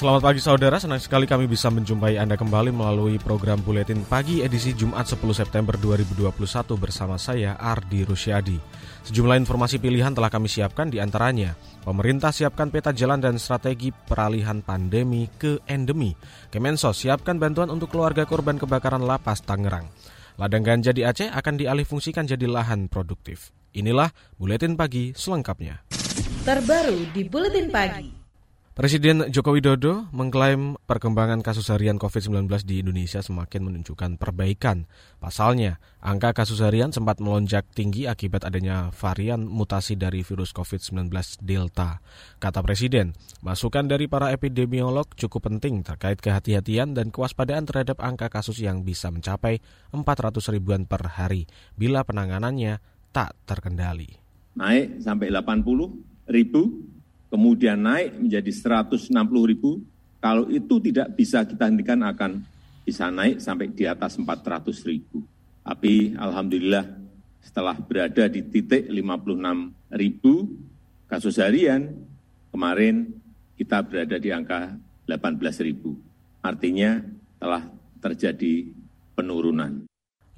Selamat pagi saudara, senang sekali kami bisa menjumpai Anda kembali melalui program Buletin Pagi edisi Jumat 10 September 2021 bersama saya Ardi Rusyadi. Sejumlah informasi pilihan telah kami siapkan di antaranya. Pemerintah siapkan peta jalan dan strategi peralihan pandemi ke endemi. Kemensos siapkan bantuan untuk keluarga korban kebakaran lapas Tangerang. Ladang ganja di Aceh akan dialihfungsikan jadi lahan produktif. Inilah Buletin Pagi selengkapnya. Terbaru di Buletin Pagi. Presiden Joko Widodo mengklaim perkembangan kasus harian COVID-19 di Indonesia semakin menunjukkan perbaikan. Pasalnya, angka kasus harian sempat melonjak tinggi akibat adanya varian mutasi dari virus COVID-19 Delta. Kata Presiden, masukan dari para epidemiolog cukup penting terkait kehati-hatian dan kewaspadaan terhadap angka kasus yang bisa mencapai 400 ribuan per hari bila penanganannya tak terkendali. Naik sampai 80 ribu kemudian naik menjadi 160 ribu, kalau itu tidak bisa kita hentikan akan bisa naik sampai di atas 400 ribu. Tapi Alhamdulillah setelah berada di titik 56 ribu kasus harian, kemarin kita berada di angka 18 ribu. Artinya telah terjadi penurunan.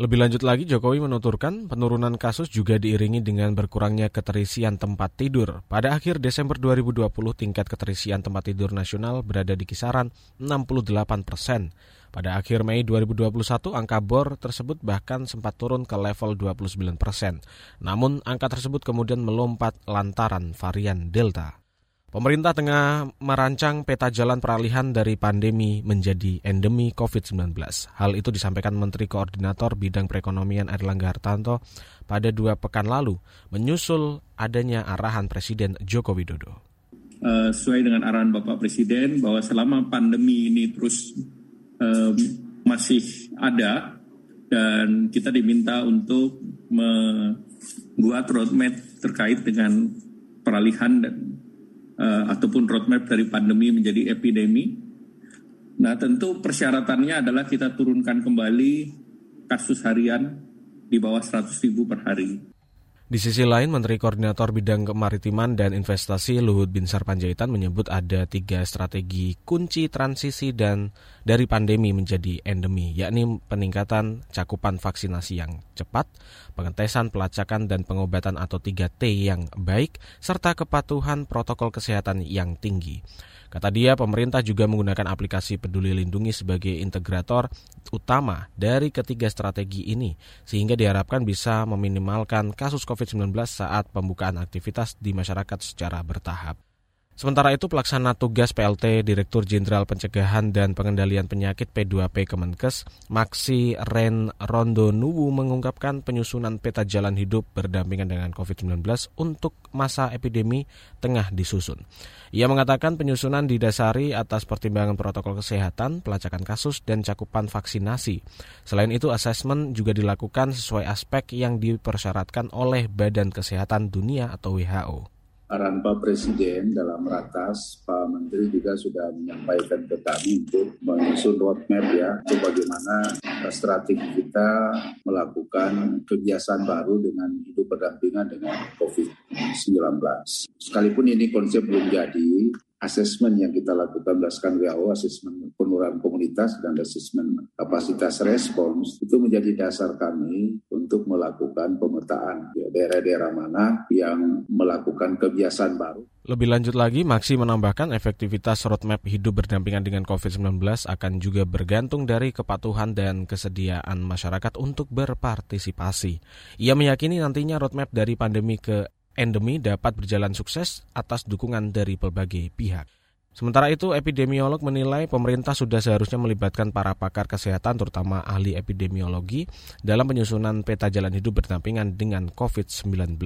Lebih lanjut lagi, Jokowi menuturkan penurunan kasus juga diiringi dengan berkurangnya keterisian tempat tidur. Pada akhir Desember 2020, tingkat keterisian tempat tidur nasional berada di kisaran 68 persen. Pada akhir Mei 2021, angka bor tersebut bahkan sempat turun ke level 29 persen. Namun, angka tersebut kemudian melompat lantaran varian Delta. Pemerintah tengah merancang peta jalan peralihan dari pandemi menjadi endemi COVID-19. Hal itu disampaikan Menteri Koordinator Bidang Perekonomian Erlangga Hartanto pada dua pekan lalu, menyusul adanya arahan Presiden Joko Widodo. Uh, sesuai dengan arahan Bapak Presiden bahwa selama pandemi ini terus uh, masih ada dan kita diminta untuk membuat roadmap terkait dengan peralihan uh, ataupun roadmap dari pandemi menjadi epidemi. Nah, tentu persyaratannya adalah kita turunkan kembali kasus harian di bawah 100 ribu per hari. Di sisi lain, Menteri Koordinator Bidang Kemaritiman dan Investasi Luhut Binsar Panjaitan menyebut ada tiga strategi kunci transisi dan dari pandemi menjadi endemi, yakni peningkatan cakupan vaksinasi yang cepat, pengetesan, pelacakan, dan pengobatan atau 3T yang baik, serta kepatuhan protokol kesehatan yang tinggi. Kata dia, pemerintah juga menggunakan aplikasi Peduli Lindungi sebagai integrator utama dari ketiga strategi ini, sehingga diharapkan bisa meminimalkan kasus COVID-19 saat pembukaan aktivitas di masyarakat secara bertahap. Sementara itu, pelaksana tugas PLT Direktur Jenderal Pencegahan dan Pengendalian Penyakit P2P Kemenkes, Maksi Ren Rondo Nuwu mengungkapkan penyusunan peta jalan hidup berdampingan dengan COVID-19 untuk masa epidemi tengah disusun. Ia mengatakan penyusunan didasari atas pertimbangan protokol kesehatan, pelacakan kasus, dan cakupan vaksinasi. Selain itu, asesmen juga dilakukan sesuai aspek yang dipersyaratkan oleh Badan Kesehatan Dunia atau WHO arahan Pak Presiden dalam ratas, Pak Menteri juga sudah menyampaikan ke kami untuk menyusun roadmap ya, untuk bagaimana strategi kita melakukan kebiasaan baru dengan hidup berdampingan dengan COVID-19. Sekalipun ini konsep belum jadi, asesmen yang kita lakukan berdasarkan WHO, asesmen penurunan komunitas dan asesmen kapasitas respons itu menjadi dasar kami untuk melakukan pemetaan ya, daerah-daerah mana yang melakukan kebiasaan baru. Lebih lanjut lagi, Maksi menambahkan efektivitas roadmap hidup berdampingan dengan COVID-19 akan juga bergantung dari kepatuhan dan kesediaan masyarakat untuk berpartisipasi. Ia meyakini nantinya roadmap dari pandemi ke endemi dapat berjalan sukses atas dukungan dari berbagai pihak. Sementara itu, epidemiolog menilai pemerintah sudah seharusnya melibatkan para pakar kesehatan, terutama ahli epidemiologi, dalam penyusunan peta jalan hidup berdampingan dengan COVID-19.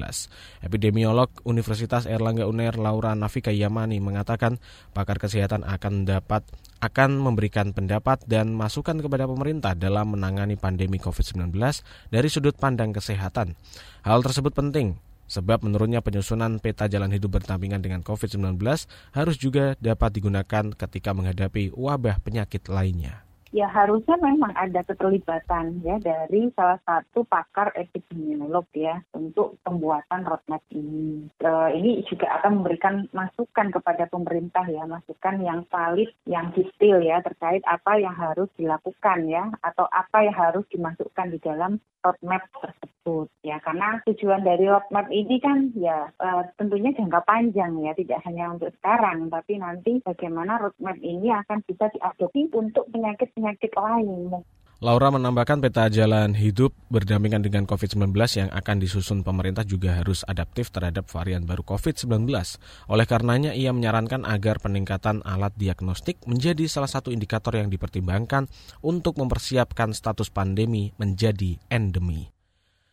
Epidemiolog Universitas Erlangga UNER Laura Nafika Yamani mengatakan pakar kesehatan akan dapat akan memberikan pendapat dan masukan kepada pemerintah dalam menangani pandemi COVID-19 dari sudut pandang kesehatan. Hal tersebut penting Sebab menurutnya penyusunan peta jalan hidup berdampingan dengan COVID-19 harus juga dapat digunakan ketika menghadapi wabah penyakit lainnya ya harusnya memang ada keterlibatan ya dari salah satu pakar epidemiolog ya untuk pembuatan roadmap ini. E, ini juga akan memberikan masukan kepada pemerintah ya, masukan yang valid, yang detail ya terkait apa yang harus dilakukan ya atau apa yang harus dimasukkan di dalam roadmap tersebut ya karena tujuan dari roadmap ini kan ya e, tentunya jangka panjang ya tidak hanya untuk sekarang tapi nanti bagaimana roadmap ini akan bisa diadopsi untuk penyakit penyakit penyakit lain. Laura menambahkan peta jalan hidup berdampingan dengan COVID-19 yang akan disusun pemerintah juga harus adaptif terhadap varian baru COVID-19. Oleh karenanya ia menyarankan agar peningkatan alat diagnostik menjadi salah satu indikator yang dipertimbangkan untuk mempersiapkan status pandemi menjadi endemi.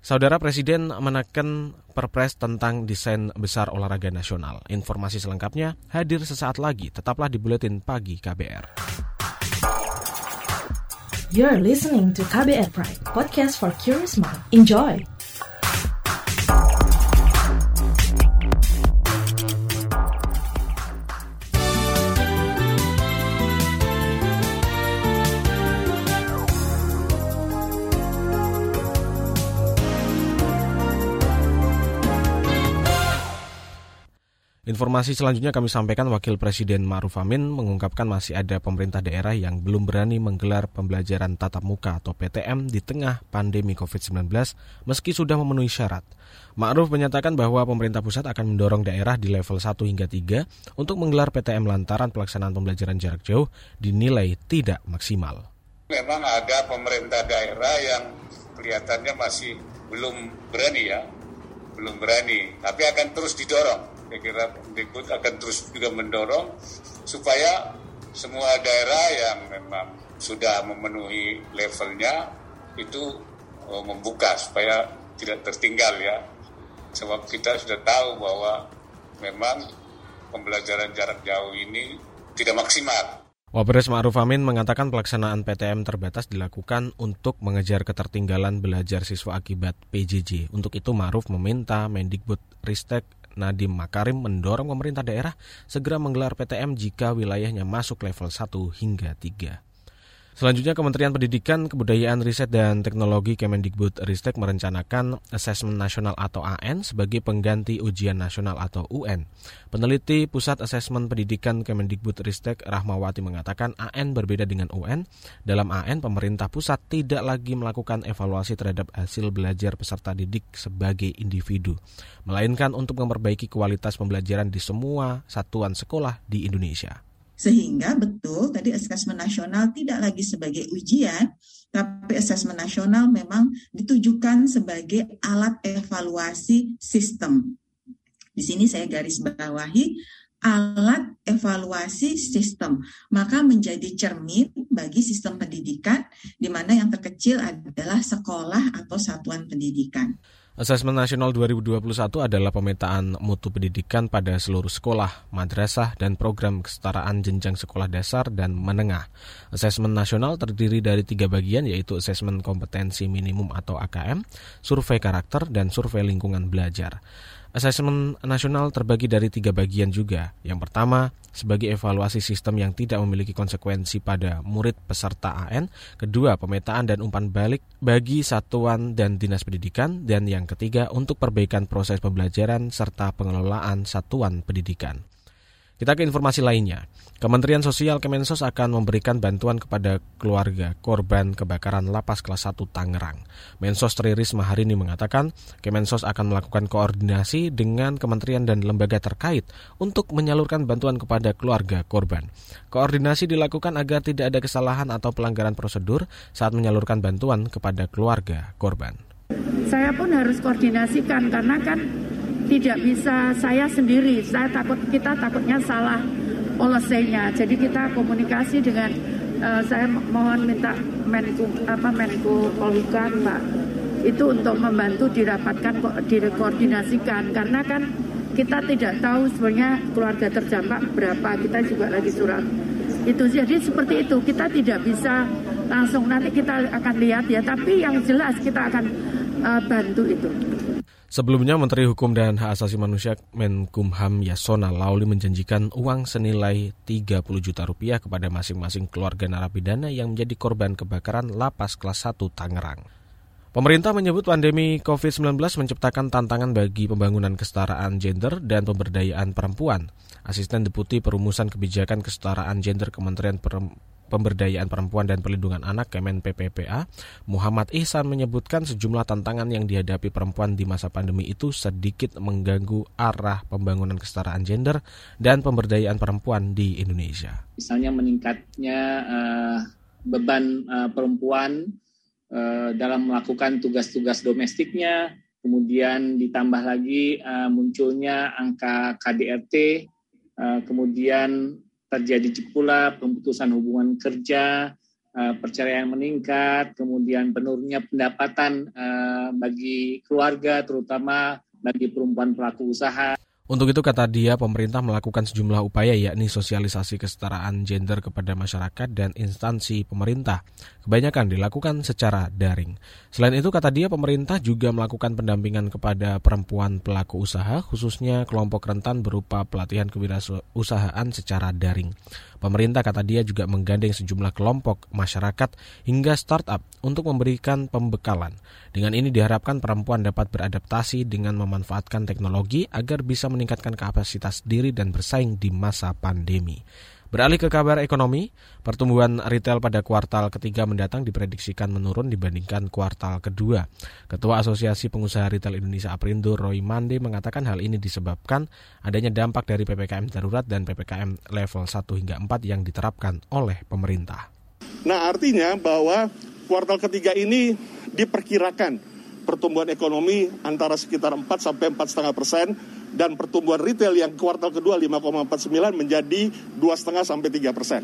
Saudara Presiden menekan perpres tentang desain besar olahraga nasional. Informasi selengkapnya hadir sesaat lagi. Tetaplah di Buletin Pagi KBR. You're listening to KBR Pride, podcast for curious mind. Enjoy! Informasi selanjutnya kami sampaikan Wakil Presiden Ma'ruf Amin mengungkapkan masih ada pemerintah daerah yang belum berani menggelar pembelajaran tatap muka atau PTM di tengah pandemi COVID-19 meski sudah memenuhi syarat. Ma'ruf menyatakan bahwa pemerintah pusat akan mendorong daerah di level 1 hingga 3 untuk menggelar PTM lantaran pelaksanaan pembelajaran jarak jauh dinilai tidak maksimal. Memang ada pemerintah daerah yang kelihatannya masih belum berani ya, belum berani, tapi akan terus didorong saya kira Mendikbud akan terus juga mendorong supaya semua daerah yang memang sudah memenuhi levelnya itu oh, membuka supaya tidak tertinggal ya. Sebab kita sudah tahu bahwa memang pembelajaran jarak jauh ini tidak maksimal. Wapres Ma'ruf Amin mengatakan pelaksanaan PTM terbatas dilakukan untuk mengejar ketertinggalan belajar siswa akibat PJJ. Untuk itu Ma'ruf meminta Mendikbud Ristek Nadiem Makarim mendorong pemerintah daerah segera menggelar PTM jika wilayahnya masuk level 1 hingga 3. Selanjutnya Kementerian Pendidikan, Kebudayaan, Riset, dan Teknologi Kemendikbud Ristek merencanakan Asesmen Nasional atau AN sebagai pengganti Ujian Nasional atau UN. Peneliti Pusat Asesmen Pendidikan Kemendikbud Ristek Rahmawati mengatakan AN berbeda dengan UN. Dalam AN, pemerintah pusat tidak lagi melakukan evaluasi terhadap hasil belajar peserta didik sebagai individu, melainkan untuk memperbaiki kualitas pembelajaran di semua satuan sekolah di Indonesia. Sehingga betul tadi asesmen nasional tidak lagi sebagai ujian, tapi asesmen nasional memang ditujukan sebagai alat evaluasi sistem. Di sini saya garis bawahi alat evaluasi sistem, maka menjadi cermin bagi sistem pendidikan di mana yang terkecil adalah sekolah atau satuan pendidikan. Asesmen Nasional 2021 adalah pemetaan mutu pendidikan pada seluruh sekolah, madrasah, dan program kesetaraan jenjang sekolah dasar dan menengah. Asesmen nasional terdiri dari tiga bagian yaitu asesmen kompetensi minimum atau AKM, survei karakter, dan survei lingkungan belajar. Asesmen nasional terbagi dari tiga bagian juga. Yang pertama, sebagai evaluasi sistem yang tidak memiliki konsekuensi pada murid peserta AN. Kedua, pemetaan dan umpan balik bagi satuan dan dinas pendidikan. Dan yang ketiga, untuk perbaikan proses pembelajaran serta pengelolaan satuan pendidikan. Kita ke informasi lainnya. Kementerian Sosial Kemensos akan memberikan bantuan kepada keluarga korban kebakaran lapas kelas 1 Tangerang. Mensos Tri Risma hari ini mengatakan Kemensos akan melakukan koordinasi dengan kementerian dan lembaga terkait untuk menyalurkan bantuan kepada keluarga korban. Koordinasi dilakukan agar tidak ada kesalahan atau pelanggaran prosedur saat menyalurkan bantuan kepada keluarga korban. Saya pun harus koordinasikan karena kan tidak bisa saya sendiri. Saya takut kita takutnya salah polisinya. Jadi kita komunikasi dengan uh, saya mohon minta Menku apa Menku Polhukam Pak itu untuk membantu dirapatkan direkoordinasikan karena kan kita tidak tahu sebenarnya keluarga terdampak berapa. Kita juga lagi surat. Itu jadi seperti itu. Kita tidak bisa langsung nanti kita akan lihat ya. Tapi yang jelas kita akan uh, bantu itu Sebelumnya Menteri Hukum dan Hak Asasi Manusia Menkumham Yasona Lauli menjanjikan uang senilai 30 juta rupiah kepada masing-masing keluarga narapidana yang menjadi korban kebakaran lapas kelas 1 Tangerang. Pemerintah menyebut pandemi COVID-19 menciptakan tantangan bagi pembangunan kesetaraan gender dan pemberdayaan perempuan. Asisten Deputi Perumusan Kebijakan Kesetaraan Gender Kementerian Pemberdayaan Perempuan dan Perlindungan Anak Kemen PPPA, Muhammad Ihsan menyebutkan sejumlah tantangan yang dihadapi perempuan di masa pandemi itu sedikit mengganggu arah pembangunan kesetaraan gender dan pemberdayaan perempuan di Indonesia. Misalnya meningkatnya uh, beban uh, perempuan uh, dalam melakukan tugas-tugas domestiknya, kemudian ditambah lagi uh, munculnya angka KDRT, kemudian terjadi pula pemutusan hubungan kerja, uh, perceraian meningkat, kemudian penurunnya pendapatan uh, bagi keluarga, terutama bagi perempuan pelaku usaha. Untuk itu kata dia pemerintah melakukan sejumlah upaya yakni sosialisasi kesetaraan gender kepada masyarakat dan instansi pemerintah. Kebanyakan dilakukan secara daring. Selain itu kata dia pemerintah juga melakukan pendampingan kepada perempuan pelaku usaha khususnya kelompok rentan berupa pelatihan kewirausahaan secara daring. Pemerintah kata dia juga menggandeng sejumlah kelompok masyarakat hingga startup untuk memberikan pembekalan. Dengan ini diharapkan perempuan dapat beradaptasi dengan memanfaatkan teknologi agar bisa meningkatkan kapasitas diri dan bersaing di masa pandemi. Beralih ke kabar ekonomi, pertumbuhan retail pada kuartal ketiga mendatang diprediksikan menurun dibandingkan kuartal kedua. Ketua Asosiasi Pengusaha Retail Indonesia Aprindo Roy Mande mengatakan hal ini disebabkan adanya dampak dari PPKM darurat dan PPKM level 1 hingga 4 yang diterapkan oleh pemerintah. Nah artinya bahwa kuartal ketiga ini diperkirakan pertumbuhan ekonomi antara sekitar 4 sampai 4,5 persen dan pertumbuhan retail yang kuartal kedua 5,49 menjadi 2,5 sampai 3 persen.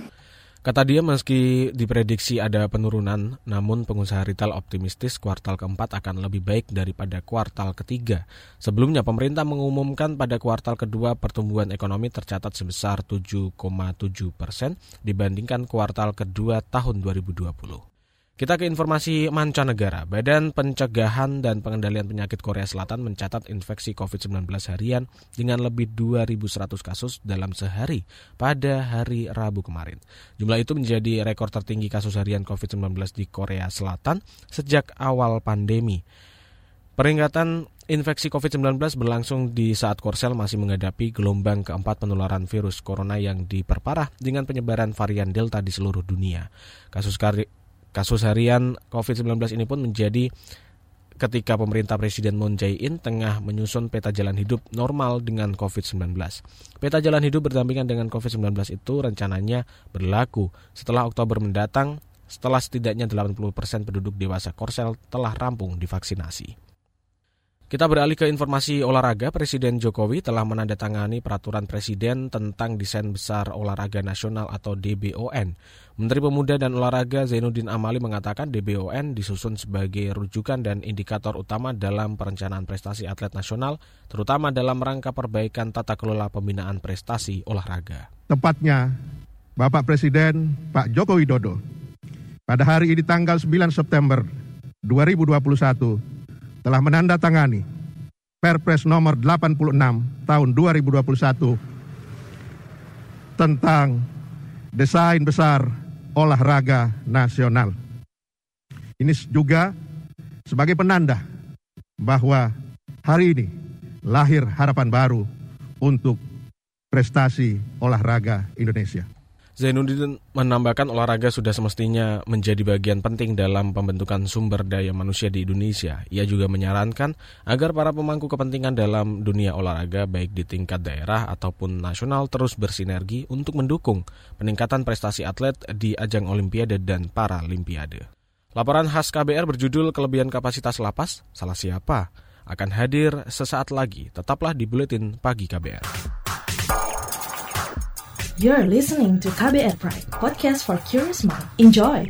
Kata dia meski diprediksi ada penurunan, namun pengusaha retail optimistis kuartal keempat akan lebih baik daripada kuartal ketiga. Sebelumnya pemerintah mengumumkan pada kuartal kedua pertumbuhan ekonomi tercatat sebesar 7,7 persen dibandingkan kuartal kedua tahun 2020. Kita ke informasi mancanegara. Badan Pencegahan dan Pengendalian Penyakit Korea Selatan mencatat infeksi COVID-19 harian dengan lebih 2.100 kasus dalam sehari pada hari Rabu kemarin. Jumlah itu menjadi rekor tertinggi kasus harian COVID-19 di Korea Selatan sejak awal pandemi. Peringatan infeksi COVID-19 berlangsung di saat Korsel masih menghadapi gelombang keempat penularan virus corona yang diperparah dengan penyebaran varian Delta di seluruh dunia. Kasus Kasus harian COVID-19 ini pun menjadi ketika pemerintah Presiden Moon Jae-in tengah menyusun peta jalan hidup normal dengan COVID-19. Peta jalan hidup berdampingan dengan COVID-19 itu rencananya berlaku setelah Oktober mendatang setelah setidaknya 80% penduduk dewasa Korsel telah rampung divaksinasi. Kita beralih ke informasi olahraga. Presiden Jokowi telah menandatangani peraturan presiden tentang desain besar olahraga nasional atau DBON. Menteri Pemuda dan Olahraga Zainuddin Amali mengatakan DBON disusun sebagai rujukan dan indikator utama dalam perencanaan prestasi atlet nasional, terutama dalam rangka perbaikan tata kelola pembinaan prestasi olahraga. Tepatnya, Bapak Presiden Pak Joko Widodo pada hari ini tanggal 9 September 2021 telah menandatangani Perpres nomor 86 tahun 2021 tentang desain besar olahraga nasional. Ini juga sebagai penanda bahwa hari ini lahir harapan baru untuk prestasi olahraga Indonesia. Zainuddin menambahkan olahraga sudah semestinya menjadi bagian penting dalam pembentukan sumber daya manusia di Indonesia. Ia juga menyarankan agar para pemangku kepentingan dalam dunia olahraga baik di tingkat daerah ataupun nasional terus bersinergi untuk mendukung peningkatan prestasi atlet di ajang Olimpiade dan Paralimpiade. Laporan khas KBR berjudul Kelebihan Kapasitas Lapas, Salah Siapa? akan hadir sesaat lagi. Tetaplah di Buletin Pagi KBR. You're listening to KBR Pride, podcast for curious mind. Enjoy!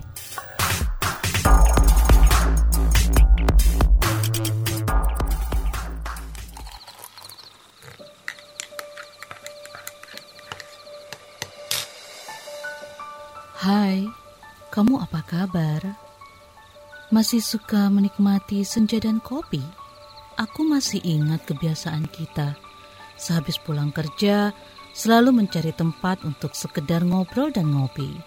Hai, kamu apa kabar? Masih suka menikmati senja dan kopi? aku masih ingat kebiasaan kita. Sehabis pulang kerja, selalu mencari tempat untuk sekedar ngobrol dan ngopi.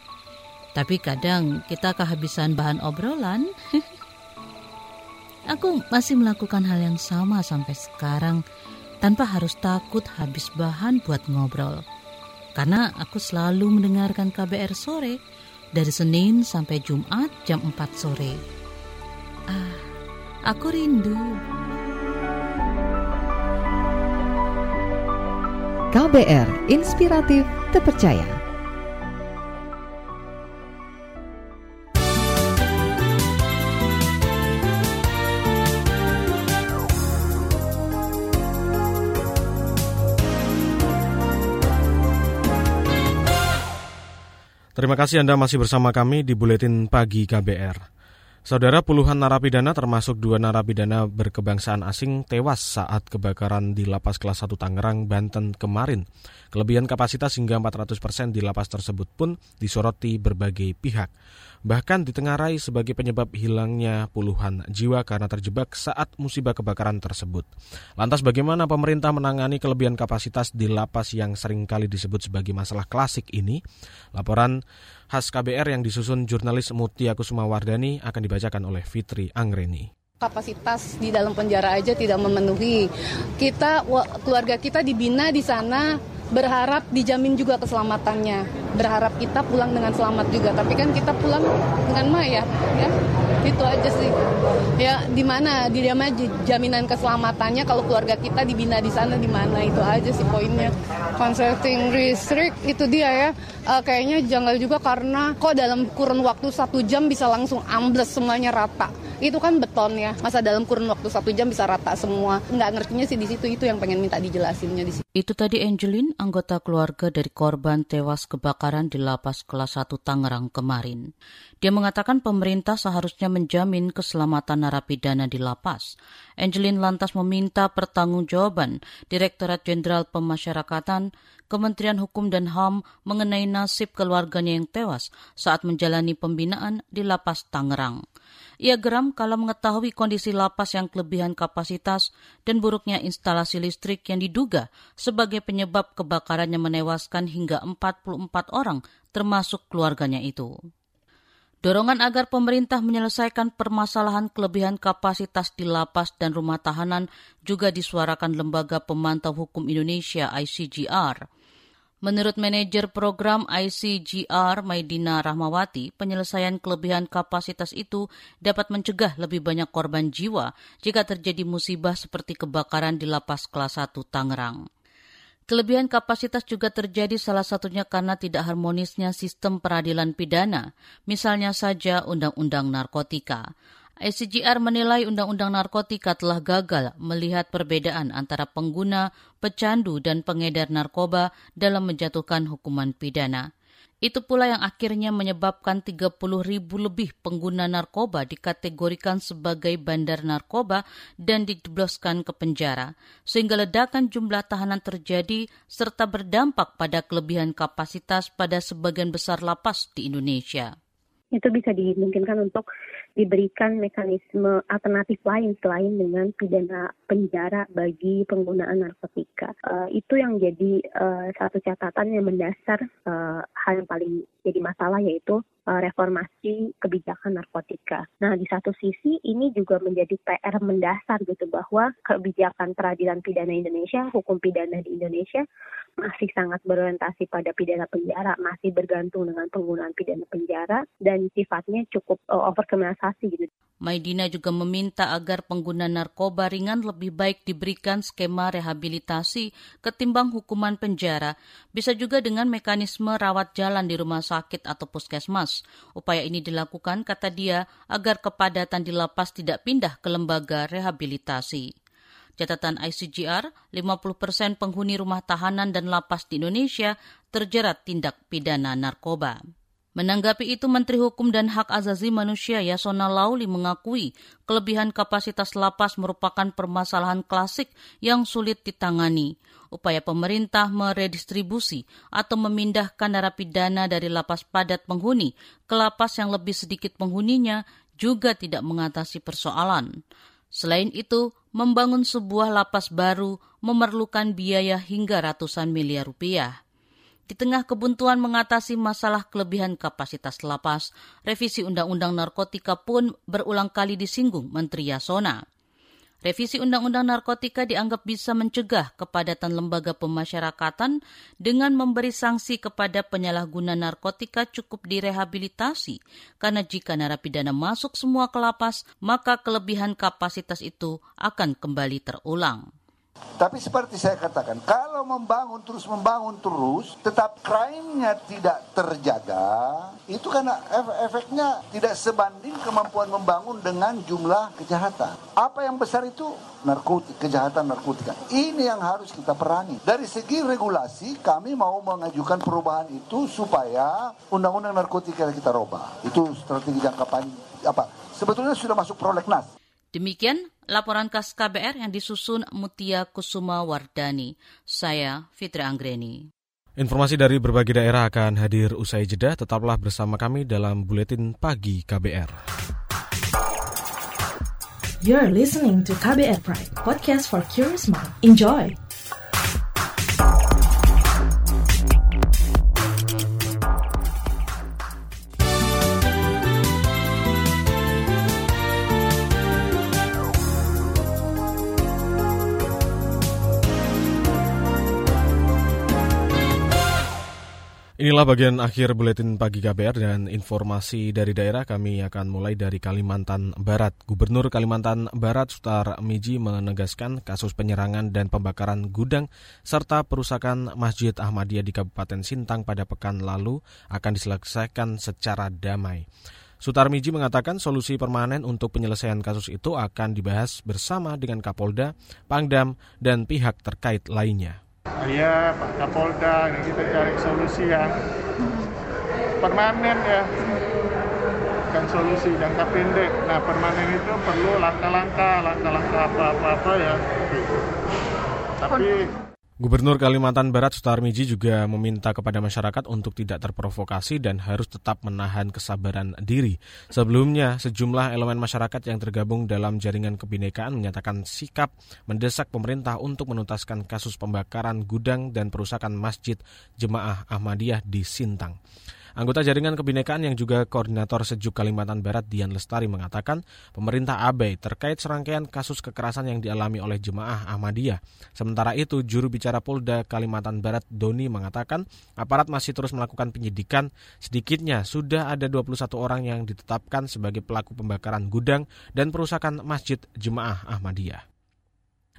Tapi kadang kita kehabisan bahan obrolan. aku masih melakukan hal yang sama sampai sekarang tanpa harus takut habis bahan buat ngobrol. Karena aku selalu mendengarkan KBR sore dari Senin sampai Jumat jam 4 sore. Ah, aku rindu. KBR Inspiratif Terpercaya. Terima kasih Anda masih bersama kami di Buletin Pagi KBR. Saudara puluhan narapidana termasuk dua narapidana berkebangsaan asing tewas saat kebakaran di lapas kelas 1 Tangerang, Banten kemarin. Kelebihan kapasitas hingga 400 persen di lapas tersebut pun disoroti berbagai pihak. Bahkan ditengarai sebagai penyebab hilangnya puluhan jiwa karena terjebak saat musibah kebakaran tersebut. Lantas bagaimana pemerintah menangani kelebihan kapasitas di lapas yang sering kali disebut sebagai masalah klasik ini? Laporan khas KBR yang disusun jurnalis Mutia Kusuma Wardani akan dibacakan oleh Fitri Anggreni kapasitas di dalam penjara aja tidak memenuhi. Kita keluarga kita dibina di sana berharap dijamin juga keselamatannya. Berharap kita pulang dengan selamat juga. Tapi kan kita pulang dengan mayat, ya. Itu aja sih. Ya, di mana di mana jaminan keselamatannya kalau keluarga kita dibina di sana di mana itu aja sih poinnya. Consulting restrict itu dia ya. Uh, kayaknya janggal juga karena kok dalam kurun waktu satu jam bisa langsung ambles semuanya rata itu kan beton ya. Masa dalam kurun waktu satu jam bisa rata semua. Nggak ngertinya sih di situ. Itu yang pengen minta dijelasinnya di situ. Itu tadi Angelin anggota keluarga dari korban tewas kebakaran di lapas kelas 1 Tangerang kemarin. Dia mengatakan pemerintah seharusnya menjamin keselamatan narapidana di lapas. Angelin lantas meminta pertanggungjawaban Direktorat Jenderal Pemasyarakatan Kementerian Hukum dan HAM mengenai nasib keluarganya yang tewas saat menjalani pembinaan di lapas Tangerang. Ia geram kalau mengetahui kondisi lapas yang kelebihan kapasitas dan buruknya instalasi listrik yang diduga sebagai penyebab kebakaran yang menewaskan hingga 44 orang termasuk keluarganya itu. Dorongan agar pemerintah menyelesaikan permasalahan kelebihan kapasitas di lapas dan rumah tahanan juga disuarakan Lembaga Pemantau Hukum Indonesia ICGR. Menurut manajer program ICGR Maidina Rahmawati, penyelesaian kelebihan kapasitas itu dapat mencegah lebih banyak korban jiwa jika terjadi musibah seperti kebakaran di lapas kelas 1 Tangerang. Kelebihan kapasitas juga terjadi salah satunya karena tidak harmonisnya sistem peradilan pidana, misalnya saja Undang-Undang Narkotika. ICGR menilai undang-undang narkotika telah gagal melihat perbedaan antara pengguna, pecandu, dan pengedar narkoba dalam menjatuhkan hukuman pidana. Itu pula yang akhirnya menyebabkan 30 ribu lebih pengguna narkoba dikategorikan sebagai bandar narkoba dan dijebloskan ke penjara, sehingga ledakan jumlah tahanan terjadi serta berdampak pada kelebihan kapasitas pada sebagian besar lapas di Indonesia. Itu bisa dimungkinkan untuk diberikan mekanisme alternatif lain selain dengan pidana penjara bagi penggunaan narkotika. Uh, itu yang jadi uh, satu catatan yang mendasar uh, hal yang paling jadi masalah yaitu uh, reformasi kebijakan narkotika. Nah, di satu sisi ini juga menjadi PR mendasar gitu bahwa kebijakan peradilan pidana Indonesia, hukum pidana di Indonesia masih sangat berorientasi pada pidana penjara, masih bergantung dengan penggunaan pidana penjara dan sifatnya cukup uh, overkriminalisasi gitu. Maidina juga meminta agar pengguna narkoba ringan lebih baik diberikan skema rehabilitasi ketimbang hukuman penjara, bisa juga dengan mekanisme rawat jalan di rumah sakit atau puskesmas. Upaya ini dilakukan, kata dia, agar kepadatan di lapas tidak pindah ke lembaga rehabilitasi. Catatan ICGR, 50 persen penghuni rumah tahanan dan lapas di Indonesia terjerat tindak pidana narkoba. Menanggapi itu, Menteri Hukum dan Hak Azazi Manusia Yasona Lauli mengakui kelebihan kapasitas lapas merupakan permasalahan klasik yang sulit ditangani. Upaya pemerintah meredistribusi atau memindahkan narapidana dari lapas padat penghuni ke lapas yang lebih sedikit penghuninya juga tidak mengatasi persoalan. Selain itu, membangun sebuah lapas baru memerlukan biaya hingga ratusan miliar rupiah. Di tengah kebuntuan mengatasi masalah kelebihan kapasitas lapas, revisi Undang-Undang Narkotika pun berulang kali disinggung Menteri Yasona. Revisi Undang-Undang Narkotika dianggap bisa mencegah kepadatan lembaga pemasyarakatan dengan memberi sanksi kepada penyalahguna narkotika cukup direhabilitasi, karena jika narapidana masuk semua ke lapas, maka kelebihan kapasitas itu akan kembali terulang. Tapi seperti saya katakan, kalau membangun terus membangun terus, tetap crime-nya tidak terjaga, itu karena efeknya tidak sebanding kemampuan membangun dengan jumlah kejahatan. Apa yang besar itu? Narkotik, kejahatan narkotika. Ini yang harus kita perangi. Dari segi regulasi, kami mau mengajukan perubahan itu supaya undang-undang narkotika kita robah. Itu strategi jangka panjang. Apa? Sebetulnya sudah masuk prolegnas. Demikian laporan khas KBR yang disusun Mutia Kusuma Wardani. Saya Fitri Anggreni. Informasi dari berbagai daerah akan hadir usai jeda. Tetaplah bersama kami dalam Buletin Pagi KBR. You're listening to KBR Pride, podcast for curious mind. Enjoy! Inilah bagian akhir buletin pagi KBR dan informasi dari daerah kami akan mulai dari Kalimantan Barat. Gubernur Kalimantan Barat Sutar Miji menegaskan kasus penyerangan dan pembakaran gudang serta perusakan Masjid Ahmadiyah di Kabupaten Sintang pada pekan lalu akan diselesaikan secara damai. Sutar Miji mengatakan solusi permanen untuk penyelesaian kasus itu akan dibahas bersama dengan Kapolda, Pangdam, dan pihak terkait lainnya. Ya, Pak Kapolda, kita cari solusi yang permanen ya. Bukan solusi jangka pendek. Nah, permanen itu perlu langkah-langkah, langkah-langkah apa-apa ya. Tapi Gubernur Kalimantan Barat Sutarmiji juga meminta kepada masyarakat untuk tidak terprovokasi dan harus tetap menahan kesabaran diri. Sebelumnya, sejumlah elemen masyarakat yang tergabung dalam jaringan kebinekaan menyatakan sikap mendesak pemerintah untuk menuntaskan kasus pembakaran gudang dan perusakan masjid Jemaah Ahmadiyah di Sintang. Anggota jaringan kebinekaan yang juga koordinator Sejuk Kalimantan Barat Dian Lestari mengatakan pemerintah abai terkait serangkaian kasus kekerasan yang dialami oleh jemaah Ahmadiyah. Sementara itu, juru bicara Polda Kalimantan Barat Doni mengatakan aparat masih terus melakukan penyidikan. Sedikitnya sudah ada 21 orang yang ditetapkan sebagai pelaku pembakaran gudang dan perusakan masjid jemaah Ahmadiyah.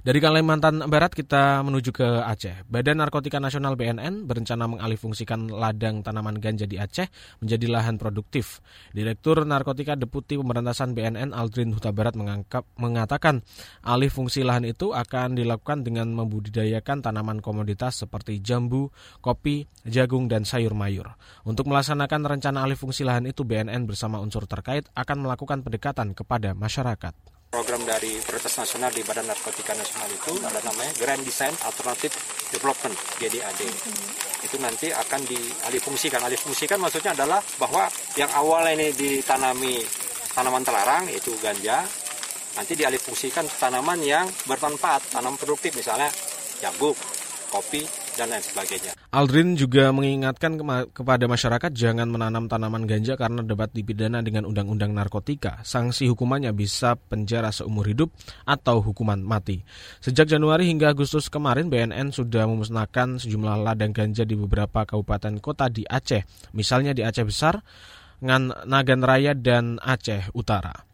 Dari Kalimantan Barat kita menuju ke Aceh. Badan Narkotika Nasional BNN berencana mengalihfungsikan ladang tanaman ganja di Aceh menjadi lahan produktif. Direktur Narkotika Deputi Pemberantasan BNN Aldrin Huta Barat mengangkap, mengatakan alih fungsi lahan itu akan dilakukan dengan membudidayakan tanaman komoditas seperti jambu, kopi, jagung, dan sayur mayur. Untuk melaksanakan rencana alih fungsi lahan itu BNN bersama unsur terkait akan melakukan pendekatan kepada masyarakat program dari Prioritas Nasional di Badan Narkotika Nasional itu ada namanya Grand Design Alternative Development GDAD. Itu nanti akan dialihfungsikan. Alihfungsikan maksudnya adalah bahwa yang awalnya ini ditanami tanaman terlarang yaitu ganja, nanti dialihfungsikan tanaman yang bermanfaat, tanaman produktif misalnya jagung, kopi, dan lain sebagainya. Aldrin juga mengingatkan ke kepada masyarakat jangan menanam tanaman ganja karena dapat dipidana dengan undang-undang narkotika. Sanksi hukumannya bisa penjara seumur hidup atau hukuman mati. Sejak Januari hingga Agustus kemarin BNN sudah memusnahkan sejumlah ladang ganja di beberapa kabupaten kota di Aceh, misalnya di Aceh Besar, Nagan Raya dan Aceh Utara.